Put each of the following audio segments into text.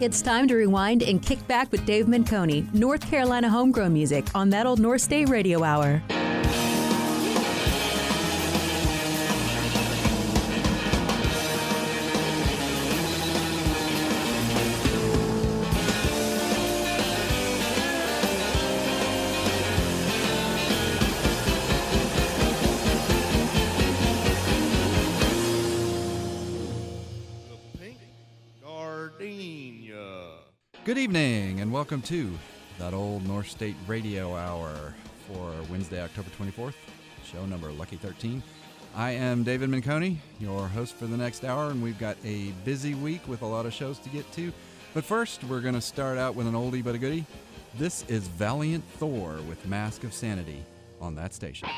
It's time to rewind and kick back with Dave Menconi, North Carolina homegrown music on that old North State Radio Hour. Evening and welcome to that old North State Radio Hour for Wednesday, October 24th, show number Lucky 13. I am David Menconi, your host for the next hour, and we've got a busy week with a lot of shows to get to. But first, we're going to start out with an oldie but a goodie. This is Valient Thorr with Mask of Sanity on that station.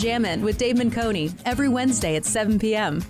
Jammin' with Dave Menconi every Wednesday at 7 p.m.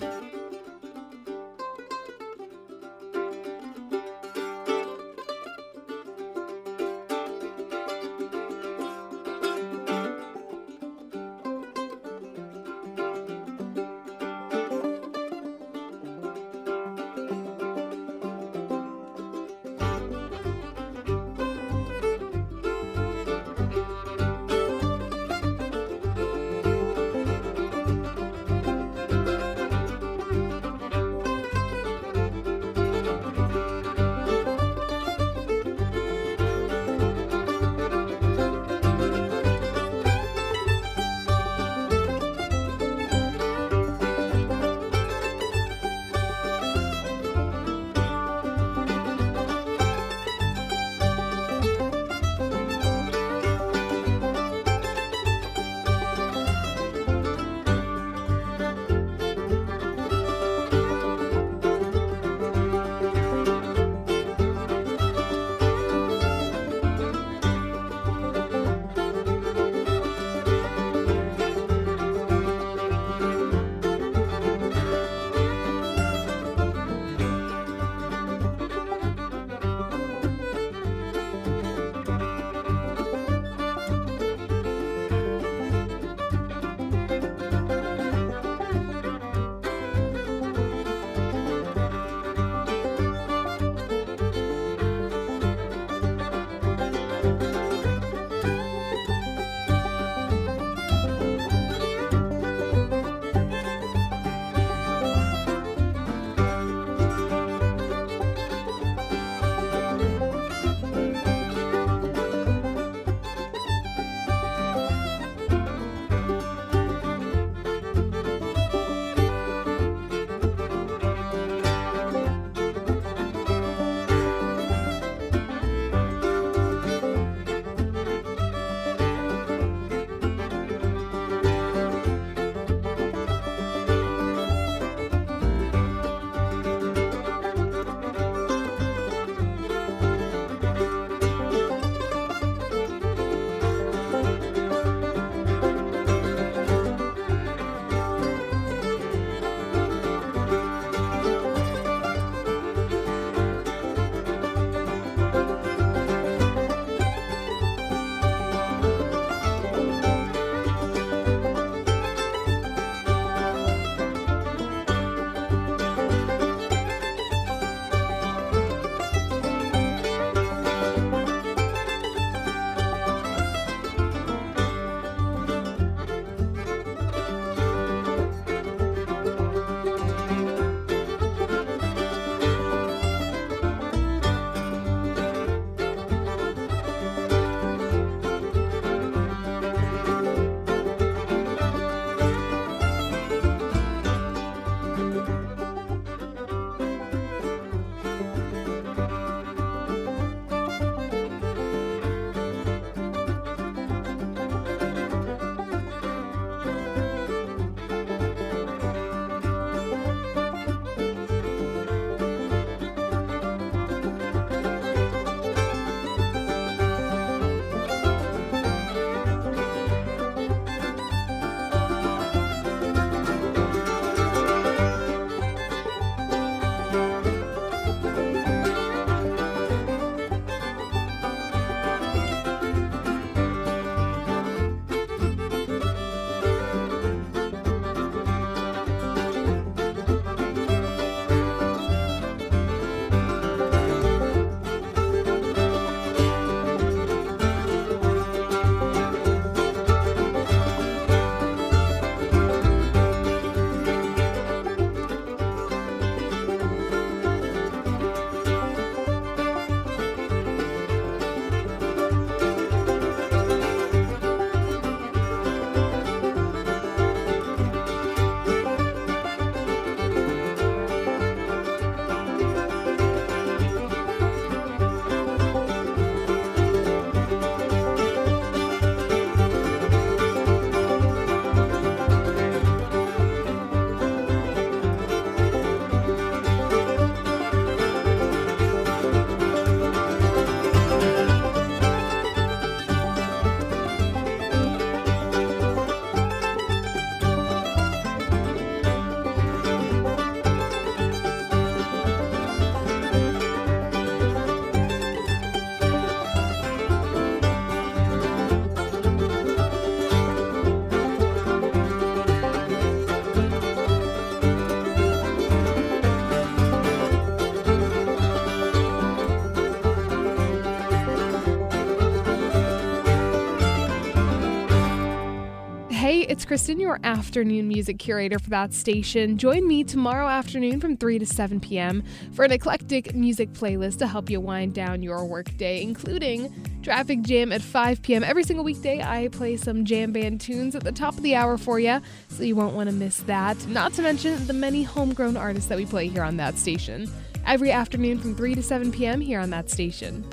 Kristen, your afternoon music curator for that station. Join me tomorrow afternoon from 3 to 7 p.m. for an eclectic music playlist to help you wind down your workday, including Traffic Jam at 5 p.m. Every single weekday, I play some jam band tunes at the top of the hour for you, so you won't want to miss that. Not to mention the many homegrown artists that we play here on that station. Every afternoon from 3 to 7 p.m. here on that station.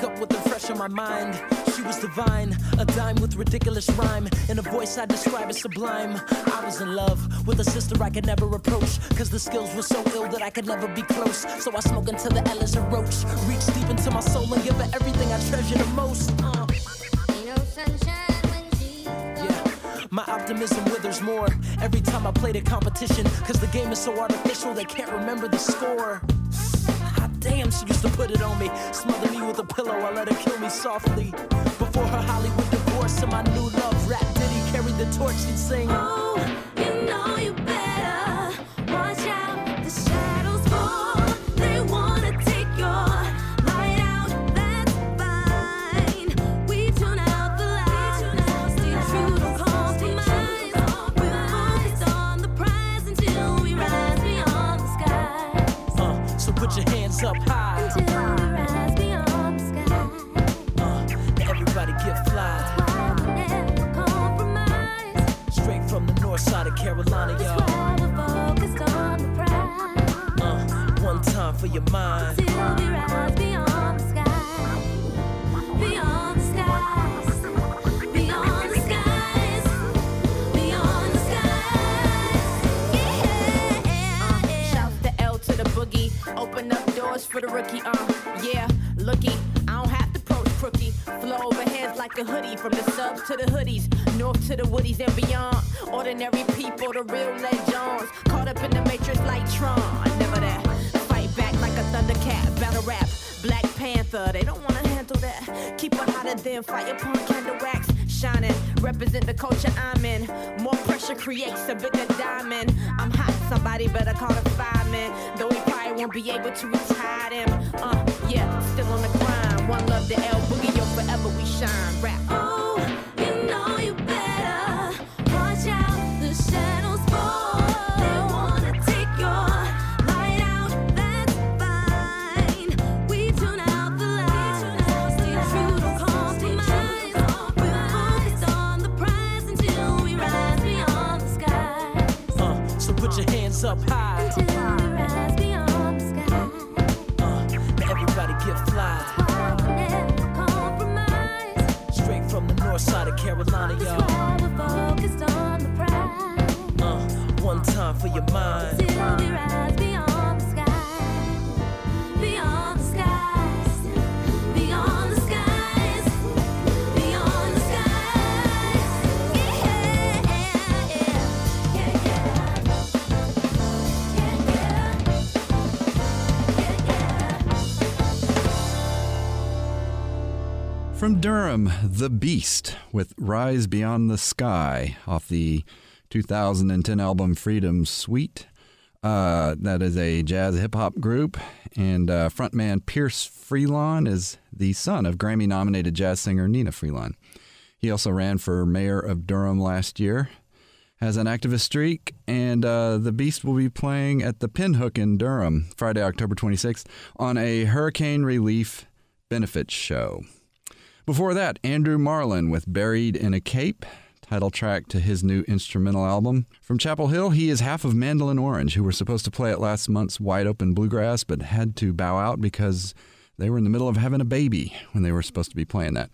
Wake up with her fresh on my mind. She was divine, a dime with ridiculous rhyme. and a voice I describe as sublime. I was in love with a sister I could never approach. Cause the skills were so ill that I could never be close. So I smoke until the L is a roach. Reach deep into my soul and give her everything I treasure the most. Uh. My optimism withers more every time I play the competition. Cause the game is so artificial, they can't remember the score. It on me. Smother me with a pillow, I let her kill me softly. Before her Hollywood divorce and my new love rap, Diddy carried the torch, she'd sing. Oh, you know you better your mind. Till we rise beyond the skies. Beyond the skies. Beyond the skies. Beyond the skies. Yeah. Shouts the L to the boogie. Open up doors for the rookie. Uh, yeah, looky. I don't have to approach crookie. Flow overhead like a hoodie. From the subs to the hoodies. North to the woodies and beyond. Ordinary people, the real legends. Caught up in the matrix like Tron. Thundercat. Battle rap. Black Panther. They don't wanna handle that. Keep it hotter than fire upon candle wax. Shining. Represent the culture I'm in. More pressure creates a bigger diamond. I'm hot. Somebody better call the fireman. Though he probably won't be able to retire them. Uh, yeah, still on the grind. One love the L boogie, yo, forever we shine. Rap. So put your hands up high. Until we rise beyond the skies. Uh, everybody get fly. Why we never compromise. Straight from the north side of Carolina, y'all. why we're focused on the prize. Uh, one time for your mind. Durham, The Beast with Rise Beyond the Sky off the 2010 album Freedom Suite. Uh, that is a jazz hip hop group, and uh, frontman Pierce Freelon is the son of Grammy nominated jazz singer Nnenna Freelon. He also ran for mayor of Durham last year, has an activist streak, and uh, the Beast will be playing at the Pinhook in Durham Friday, October 26th on a hurricane relief benefit show. Before that, Andrew Marlin with Buried in a Cape, title track to his new instrumental album. From Chapel Hill, he is half of Mandolin Orange, who were supposed to play at last month's Wide Open Bluegrass, but had to bow out because they were in the middle of having a baby when they were supposed to be playing that.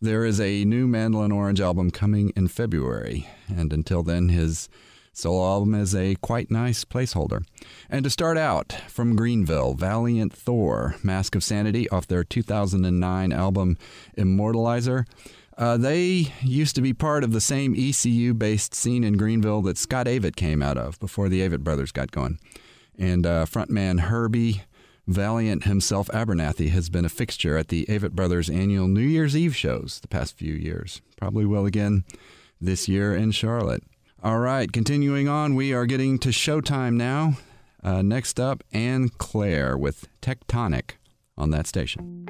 There is a new Mandolin Orange album coming in February, and until then, his solo album is a quite nice placeholder. And to start out, from Greenville, Valient Thorr, Mask of Sanity, off their 2009 album Immortalizer. Uh, they used to be part of the same ECU based scene in Greenville that Scott Avett came out of before the Avett brothers got going. And uh, frontman Herbie Valient himself, Abernathy, has been a fixture at the Avett Brothers annual New Year's Eve shows the past few years. Probably will again this year in Charlotte. All right, continuing on, we are getting to showtime now. Uh, next up, Anne Claire with Tectonic on that station.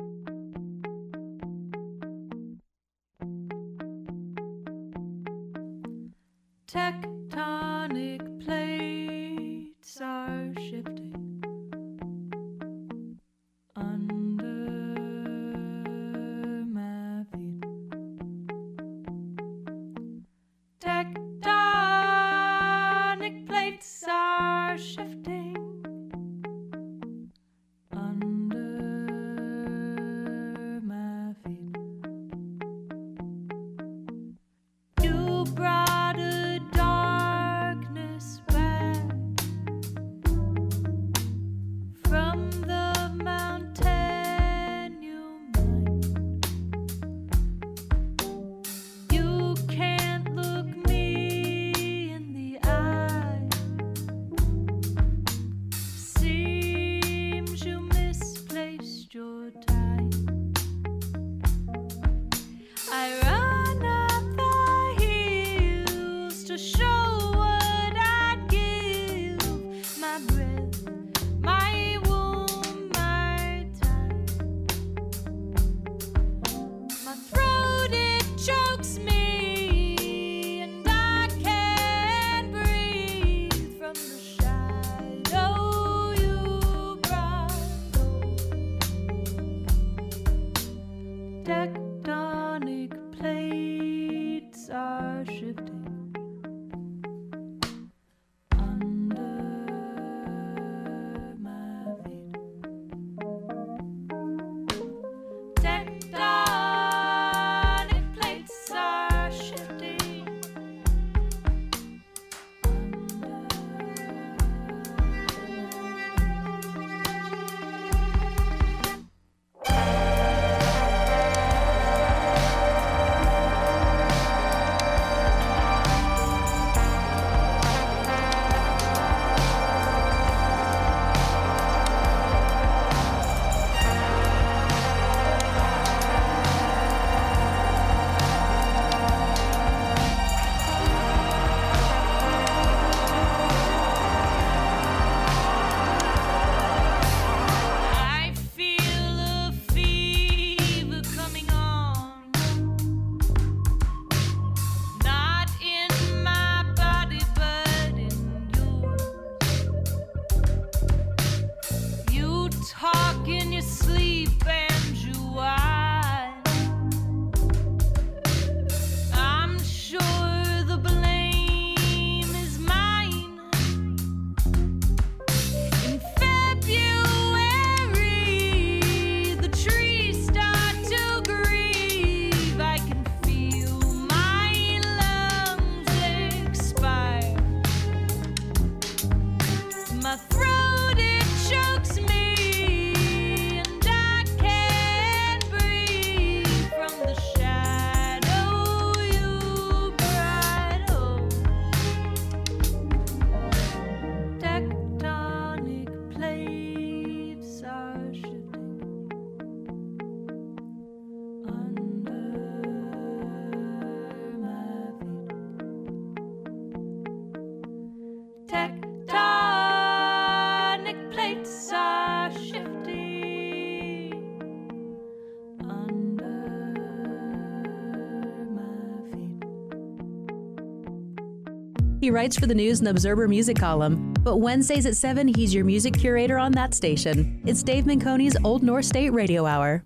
He writes for the News and Observer music column, but Wednesdays at 7, he's your music curator on that station. It's Dave Menconi's Old North State Radio Hour.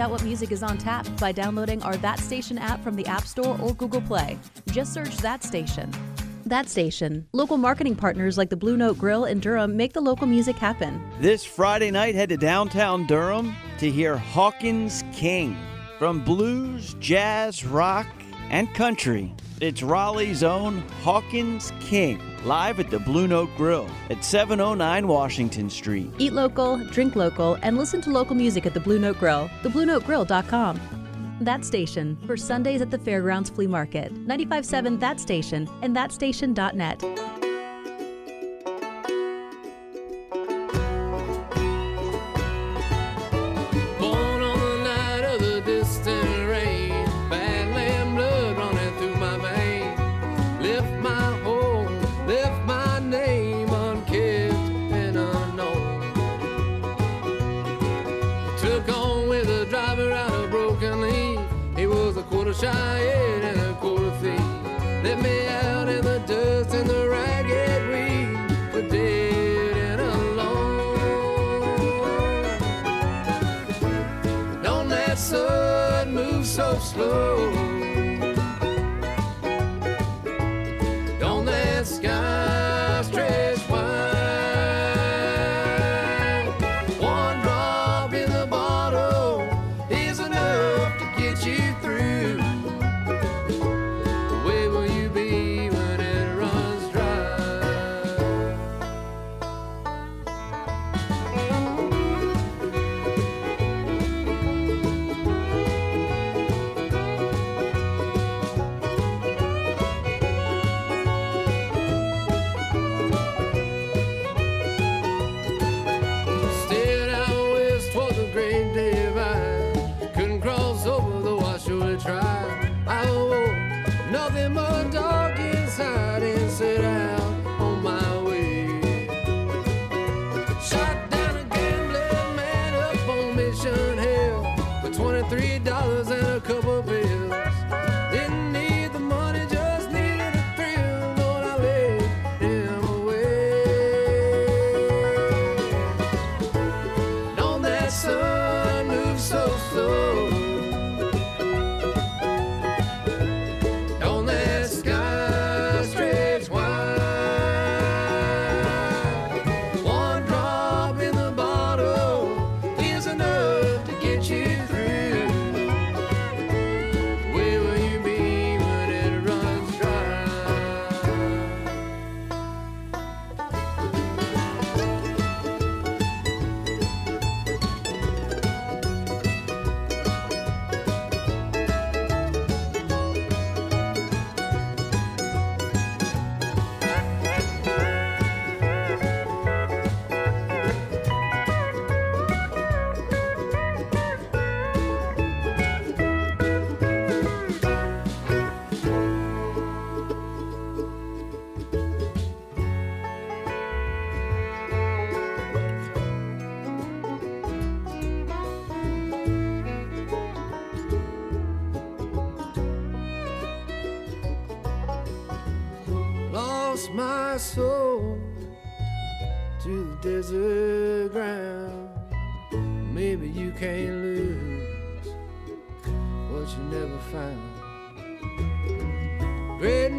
Find out what music is on tap by downloading our That Station app from the App Store or Google Play. Just search That Station. That Station. Local marketing partners like the Blue Note Grill in Durham make the local music happen. This Friday night, head to downtown Durham to hear Hawkins King. From blues, jazz, rock, and country, it's Raleigh's own Hawkins King, live at the Blue Note Grill at 709 Washington Street. Eat local, drink local, and listen to local music at the Blue Note Grill, thebluenotegrill.com. That Station for Sundays at the Fairgrounds Flea Market. 95.7 That Station and thatstation.net. so to the desert ground. Maybe you can't lose what you never found. Great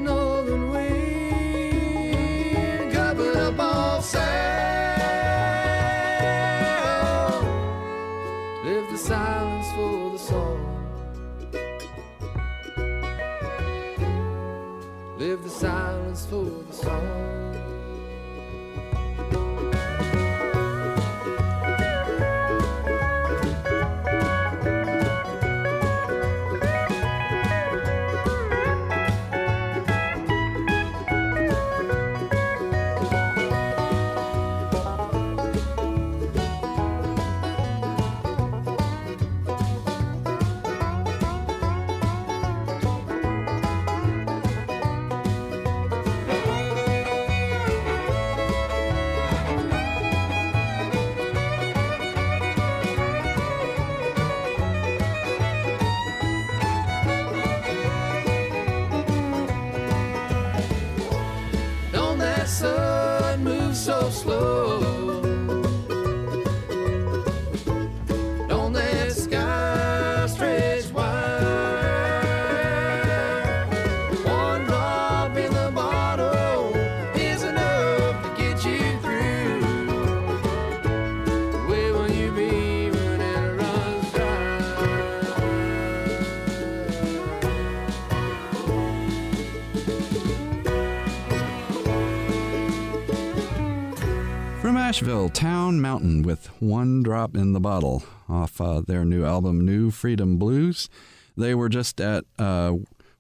Nashville, Town Mountain with One Drop in the Bottle off uh, their new album, New Freedom Blues. They were just at uh,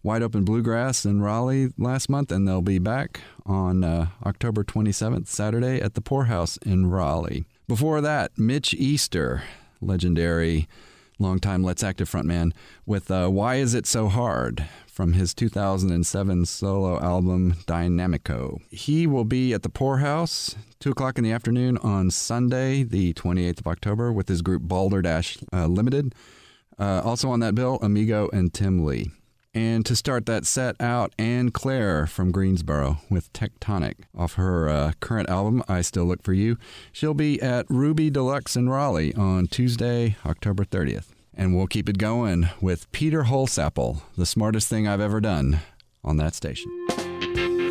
Wide Open Bluegrass in Raleigh last month, and they'll be back on uh, October 27th, Saturday, at the Pour House in Raleigh. Before that, Mitch Easter, legendary longtime Let's Active frontman, with uh, Why Is It So Hard from his 2007 solo album Dynamico. He will be at the Pour House, 2 o'clock in the afternoon on Sunday, the 28th of October, with his group Balderdash uh, Limited. Uh, also on that bill, Amigo and Tim Lee. And to start that set out, Anne Claire from Greensboro with Tectonic off her uh, current album, I Still Look For You. She'll be at Ruby Deluxe in Raleigh on Tuesday, October 30th. And we'll keep it going with Peter Holsapple, the smartest thing I've ever done on that station.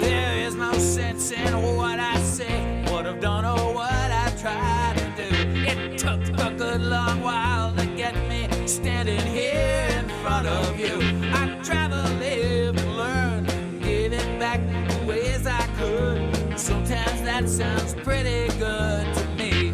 There is no sense in what I I've done sounds pretty good to me.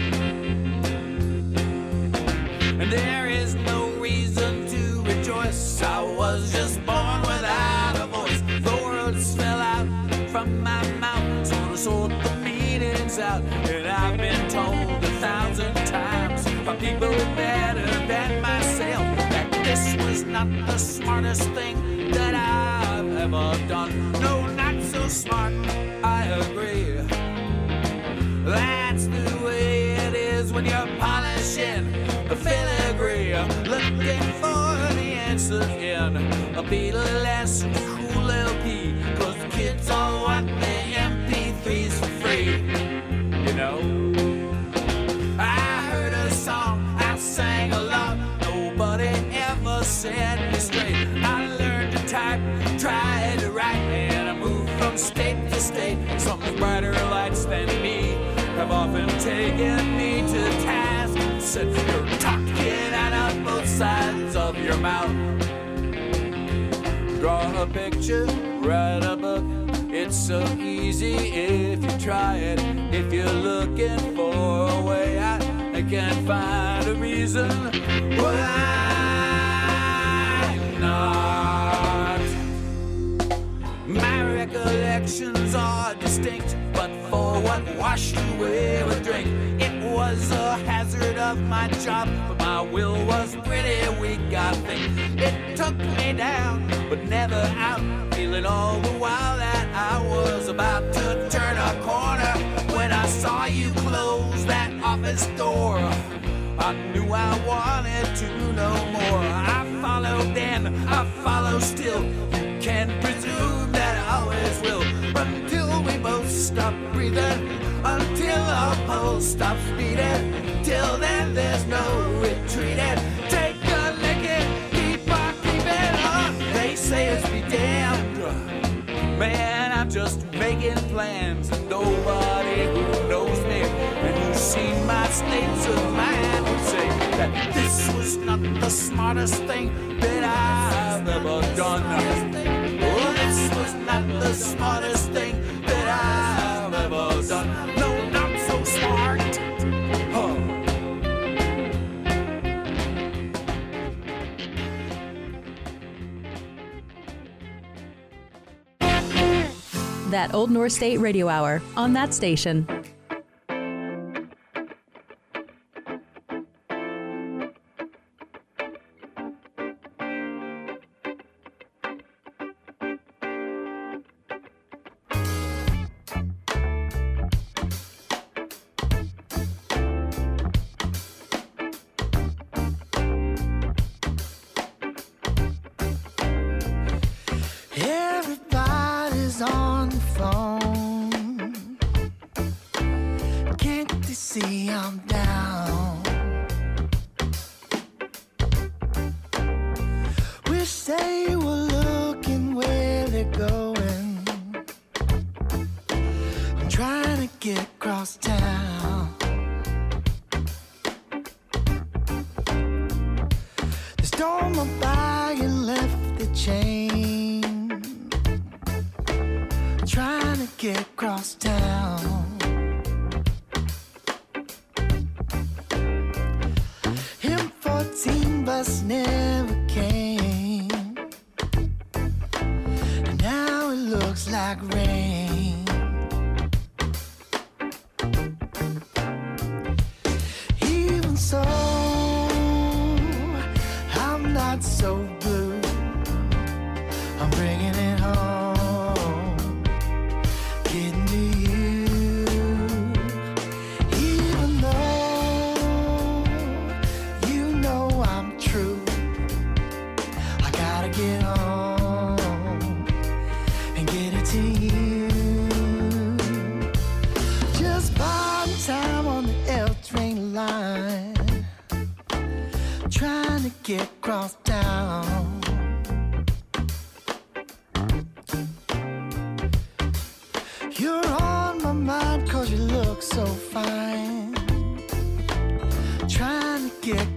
And there is no reason to rejoice. I was just born without a voice. The words fell out from my mouth, so to sort the meanings out. And I've been told a thousand times by people better than myself that this was not the smartest thing that I've ever done. No, not so smart. I agree. That's the way it is when you're polishing the filigree, looking for the answer in a Beatles cool LP. Cause the kids all want the MP3s for free, you know. I heard a song, I sang along, nobody ever set me straight. I learned to type, tried to write, and I moved from state to state. Some with brighter me often taken me to task. Said you're talking out of both sides of your mouth. Draw a picture, write a book. It's so easy if you try it. If you're looking for a way out, I can't find a reason why not. My recollections are distinct, for what washed away with drink, it was a hazard of my job. But my will was pretty weak, I think. It took me down, but never out. Feeling all the while that I was about to turn a corner when I saw you close that office door. I knew I wanted to know more. I followed then, I follow still. You can presume that I always will. But until we both stop pulse stops beating. Till then, there's no retreating. Take a licking, keep on keeping on. They say it's be damned. Man, I'm just making plans, and nobody who knows me and who's seen my states of mind would say that this was not the smartest thing that I've ever done. Oh, this was not the smartest thing That Old North State Radio Hour on that station. On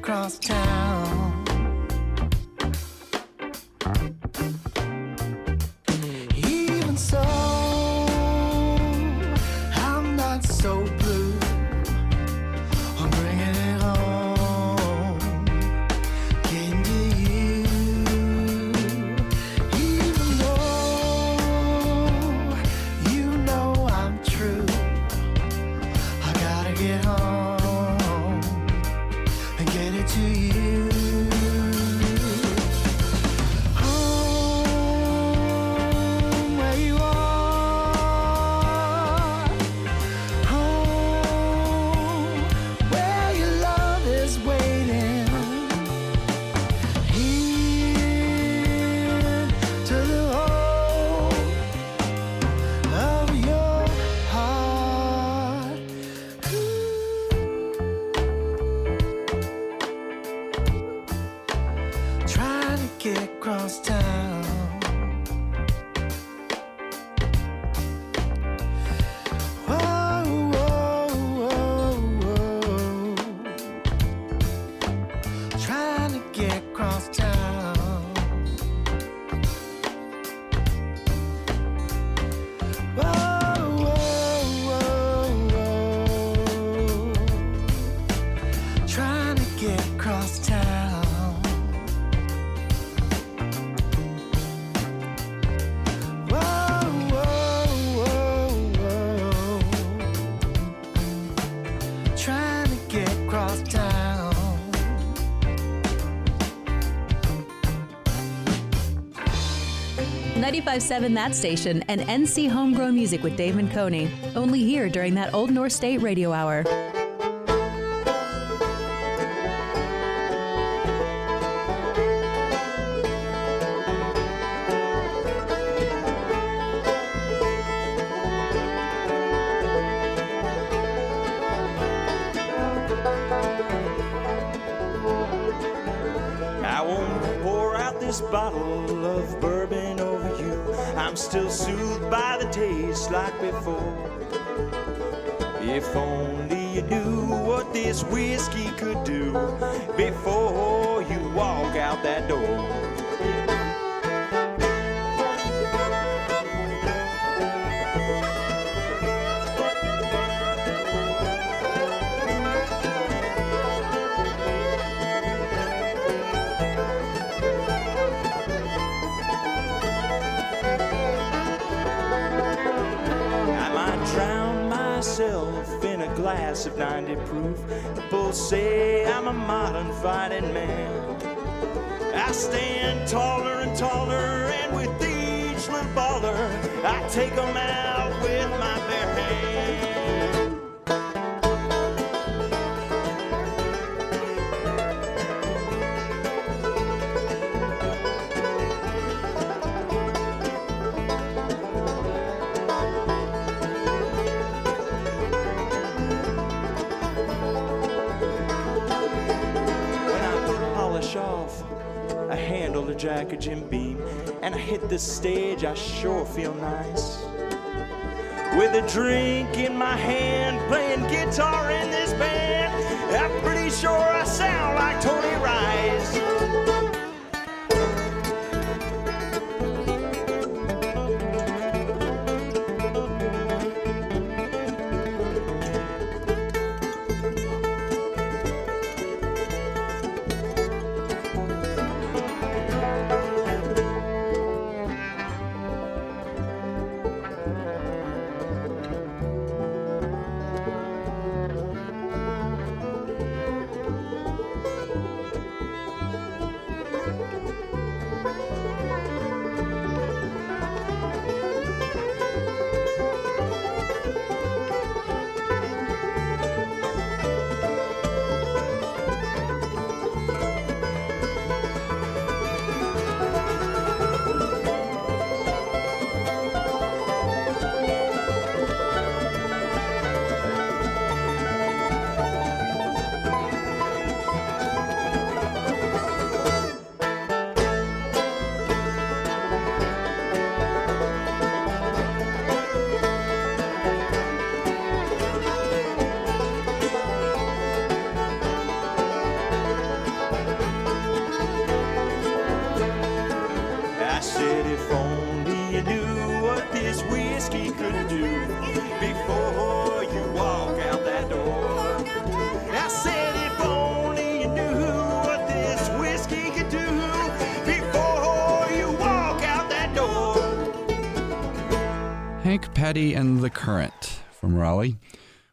across town. 95.7 That Station and NC Homegrown Music with Dave Menconi. Only here during that Old North State Radio Hour. Like before. If only you knew what this whiskey could do before you walk out that door. Glass of 90 proof. People say I'm a modern fighting man. I stand taller and taller, and with each little baller, I take 'em out with my bare Jack Jim Beam and I hit the stage, I sure feel nice. With a drink in my hand, playing guitar in this band, I'm pretty sure I sound like Tony Rice. Pattie, and the Current from Raleigh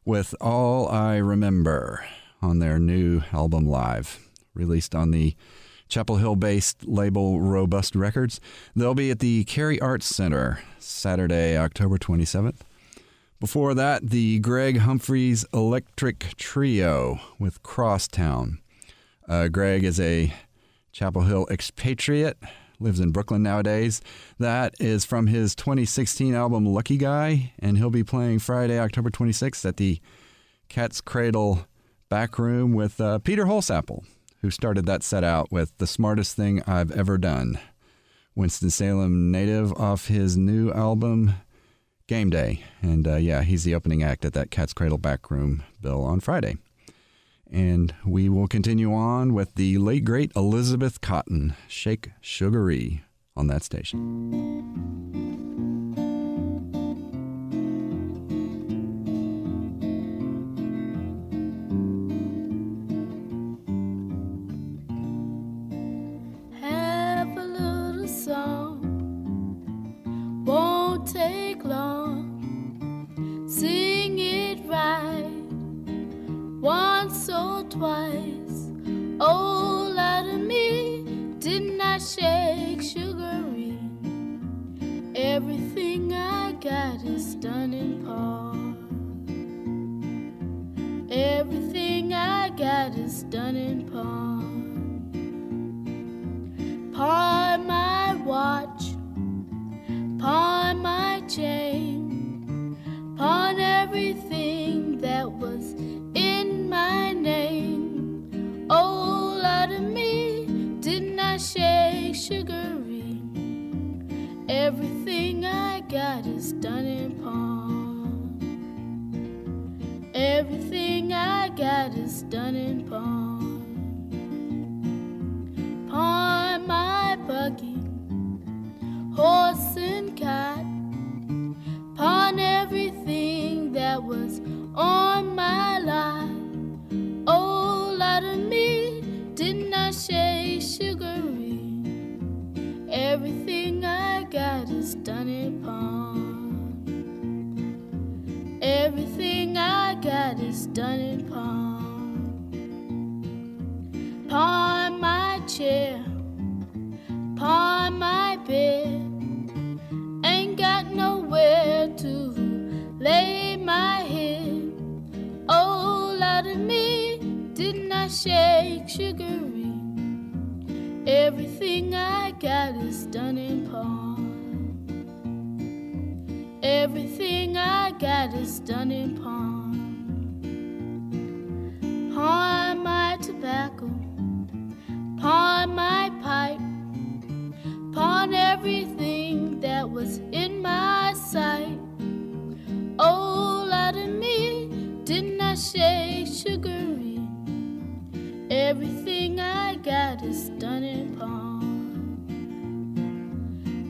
with All I Remember on their new album Live, released on the Chapel Hill based label Robust Records. They'll be at the Cary Arts Center Saturday, October 27th. Before that, the Greg Humphreys Electric Trio with Crosstown. Uh, Greg is a Chapel Hill expatriate, lives in Brooklyn nowadays. That is from his 2016 album Lucky Guy, and he'll be playing Friday, October 26th at the Cat's Cradle back room with uh, Peter Holsapple, who started that set out with The Smartest Thing I've Ever Done. Winston-Salem native off his new album Game Day. And uh, yeah, he's the opening act at that Cat's Cradle back room bill on Friday. And we will continue on with the late great Elizabeth Cotten, Shake Sugaree, on that station. Twice. Oh, out of me, didn't I shake sugary? Everything I got is done in part. Everything I got is done in part. Pawn my watch, pawn my chain, pawn everything that was name. Oh, out of me, didn't I shake sugary? Everything I got is done in pawn. Everything I got is done in pawn. Pawn my buggy, horse and cart. Pawn everything that was on my shake sugary? Everything I got is done in pawn. Everything I got is done in pawn. My chair, pawn my bed. Ain't got nowhere to lay my head. Oh, out of me, didn't I shake sugary? Everything I got is done in pawn. Everything I got is done in pawn. Pawn my tobacco, pawn my pipe, pawn everything that was in my sight. Oh, out of me, didn't I shake sugary? Everything I got is done in pawn.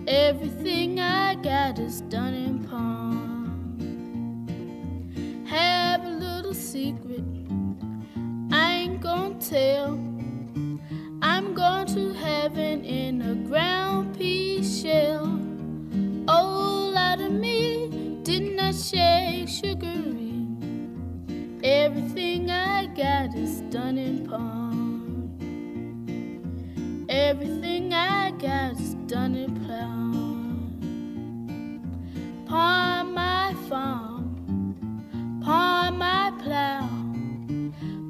Everything I got is done in pawn. Have a little secret, I ain't gonna tell. I'm going to heaven in a ground pea shell. Oh, out of me, didn't I shake sugary? Everything I got is done in pawn. Everything I got is done in pawn. Pawn my farm, pawn my plow,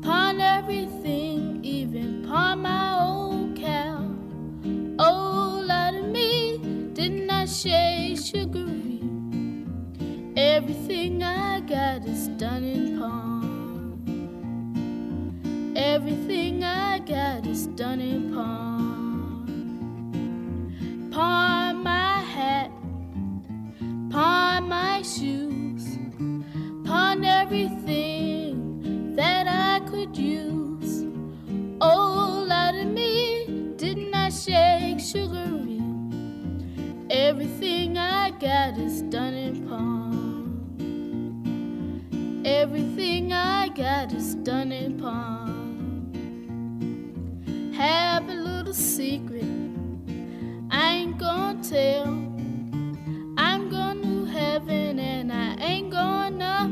pawn everything, even pawn my old cow. Oh, out of me, didn't I shake sugary? Everything I got is done in pawn. Everything I got is done in pawn. Pawn my hat, pawn my shoes, pawn everything that I could use. Oh, out of me, didn't I shake sugary? Everything I got is done in pawn. Everything I got is done in pawn. Have a little secret I ain't gonna tell. I'm going to heaven and I ain't gonna.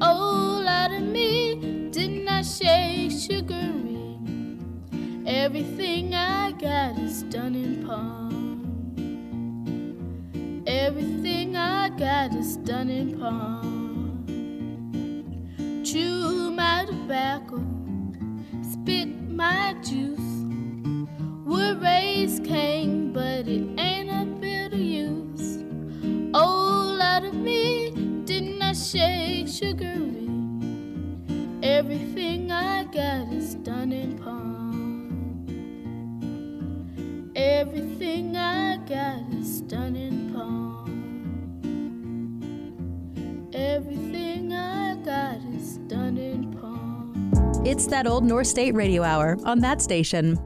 Oh, out of me, didn't I shake sugary? Everything I got is done in pawn. Everything I got is done in pawn. Chew my tobacco my juice. Would raise king, but it ain't a bit of use. Oh, lot of me did not I shake sugary. Everything I got is done in palm. Everything I got is done in palm. Everything I got is done in palm. It's that old North State Radio Hour on that station.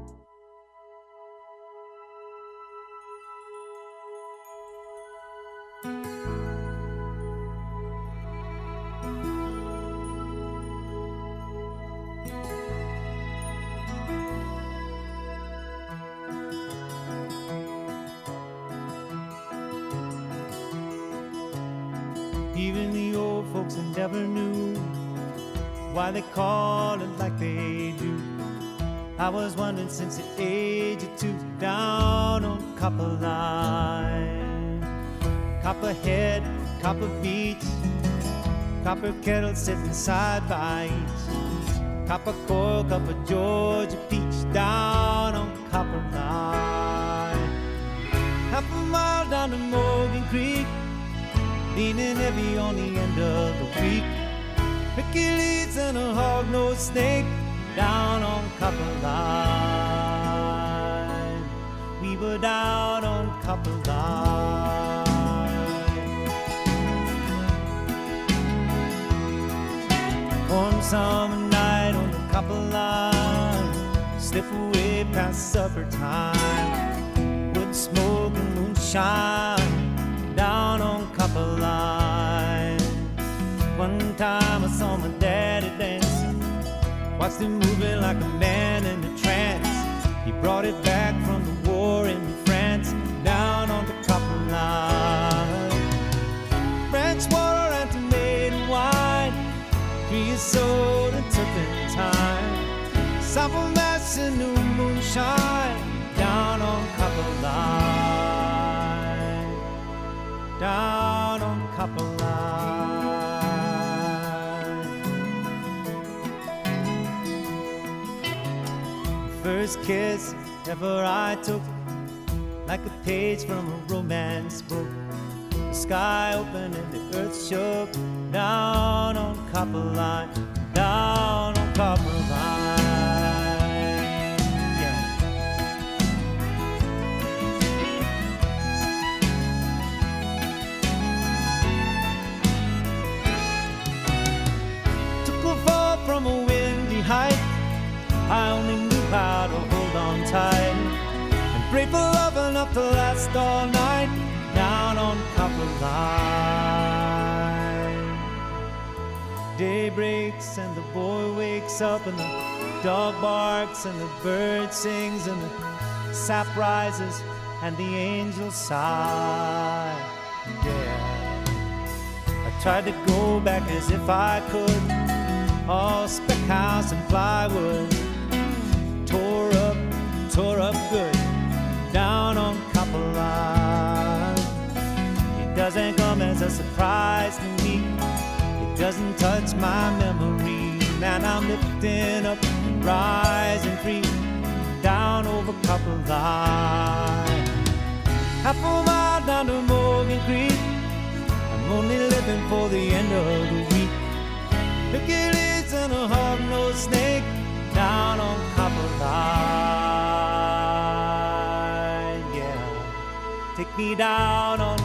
Even the old folks never knew why they call it like they do. I was wondering since the age of two down on Copper Line. Copperhead, Copper Beech, Copper Kettle sitting side by each. Copper Coil, Copper Georgia Peach down on Copper Line. Half a mile down to Morgan Creek leaning heavy on the end of the week. Hercules and a hog-nosed snake down on Copper Line. We were down on Copper Line. One summer night on the Copper Line, slip away past supper time. Wood smoke and moonshine down on Copper saw my daddy dancing, watched him moving like a man in a trance. He brought it back from the war in France, down on the Copper Line. French water and tomato wine, creosote and turpentine, sample mass and new moonshine, down on Copper Line down First kiss ever I took, like a page from a romance book. The sky opened and the earth shook, down on Copper Line, down boy wakes up and the dog barks and the bird sings and the sap rises and the angels sigh. Yeah. I tried to go back as if I could. All spec house and plywood. Tore up, tore up good. Down on Copper Line. It doesn't come as a surprise to me. It doesn't touch my memory. I'm lifting up, rising free. Down over Copper Line. Half a mile down to Morgan Creek. I'm only living for the end of the week. Hercules and a hog-nosed snake down on Copper Line. Yeah, take me down on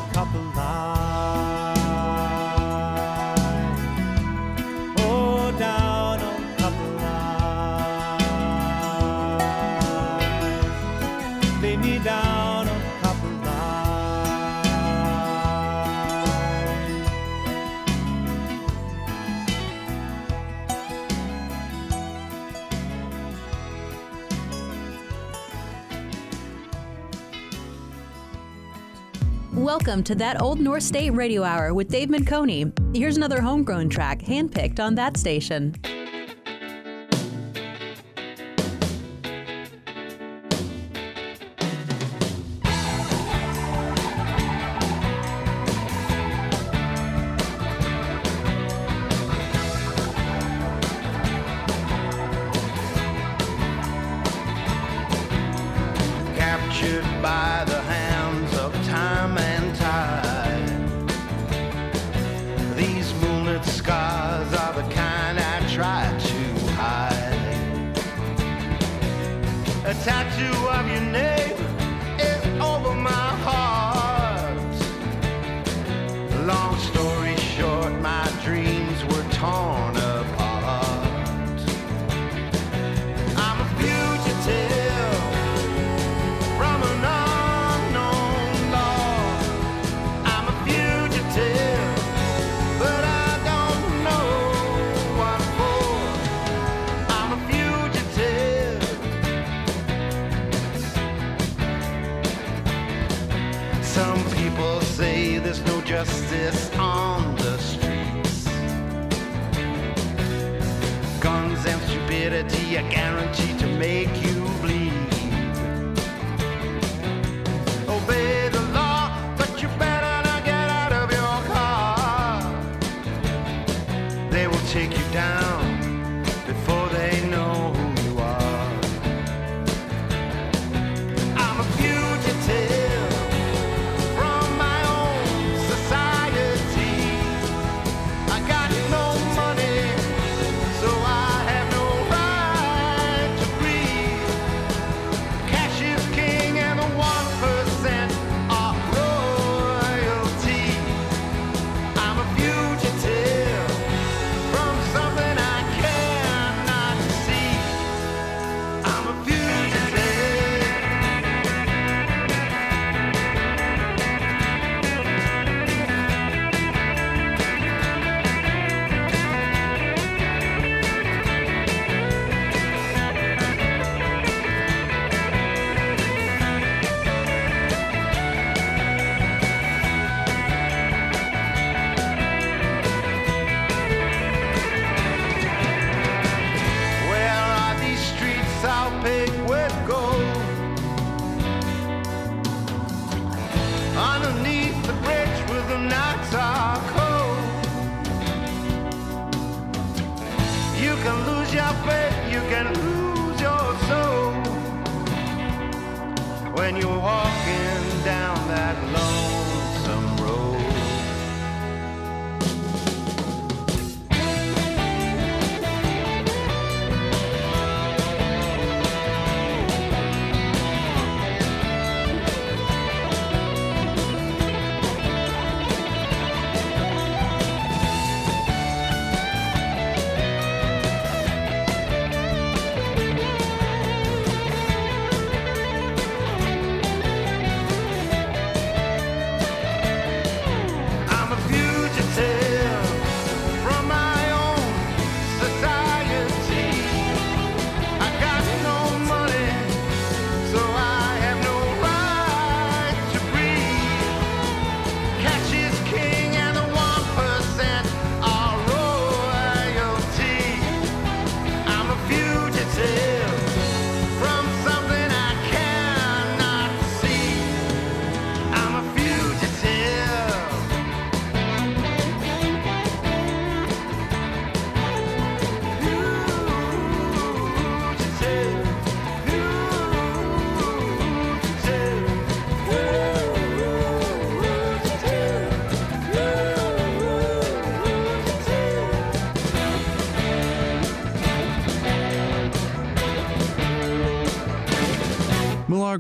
Welcome to that old North State Radio Hour with Dave Menconi. Here's another homegrown track handpicked on that station.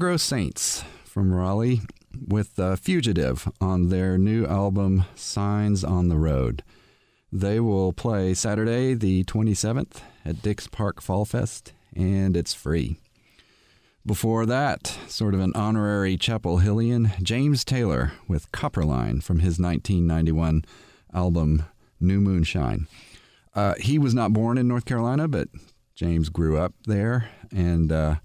Milagro Saints from Raleigh with uh, Fugitive on their new album Signs on the Road. They will play Saturday, the 27th, at Dix Park Fall Fest, and it's free. Before that, sort of an honorary Chapel Hillian, James Taylor with Copperline from his 1991 album New Moonshine. Uh, he was not born in North Carolina, but James grew up there, and uh,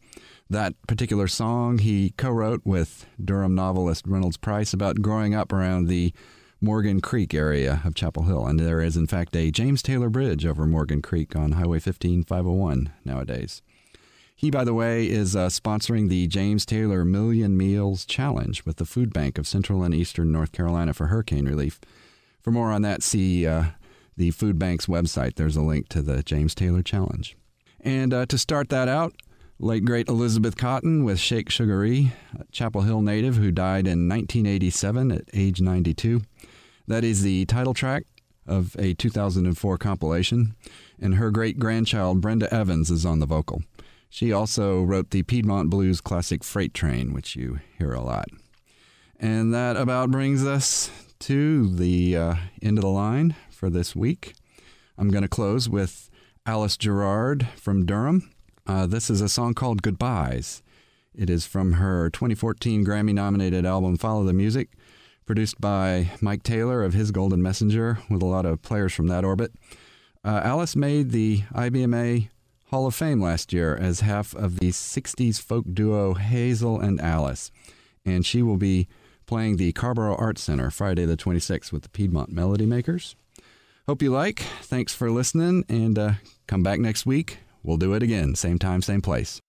that particular song he co wrote with Durham novelist Reynolds Price about growing up around the Morgan Creek area of Chapel Hill. And there is, in fact, a James Taylor Bridge over Morgan Creek on Highway 15 501 nowadays. He, by the way, is uh, sponsoring the James Taylor Million Meals Challenge with the Food Bank of Central and Eastern North Carolina for hurricane relief. For more on that, see uh, the Food Bank's website. There's a link to the James Taylor Challenge. And uh, to start that out, late great Elizabeth Cotten with Shake Sugaree, a Chapel Hill native who died in 1987 at age 92. That is the title track of a 2004 compilation, and her great grandchild Brenda Evans is on the vocal. She also wrote the Piedmont Blues classic Freight Train, which you hear a lot. And that about brings us to the uh, end of the line for this week. I'm going to close with Alice Gerrard from Durham. Uh, this is a song called Goodbyes. It is from her 2014 Grammy nominated album Follow the Music, produced by Mike Taylor of Hiss Golden Messenger, with a lot of players from that orbit. Uh, Alice made the IBMA Hall of Fame last year as half of the 60s folk duo Hazel and Alice, and she will be playing the Carrboro Arts Center Friday the 26th with the Piedmont Melody Makers. Hope you like. Thanks for listening, and uh, come back next week We'll do it again, same time, same place.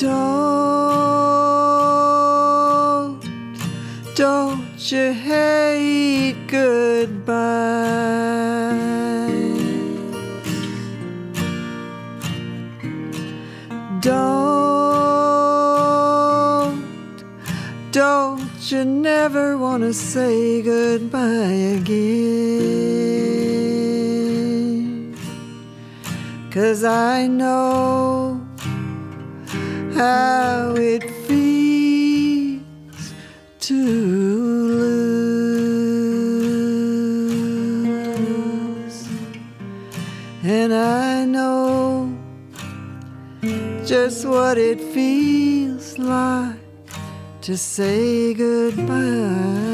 Don't, don't you hate goodbye. Don't, don't you never want to say goodbye again. Cause I know how it feels to lose. And I know just what it feels like to say goodbye.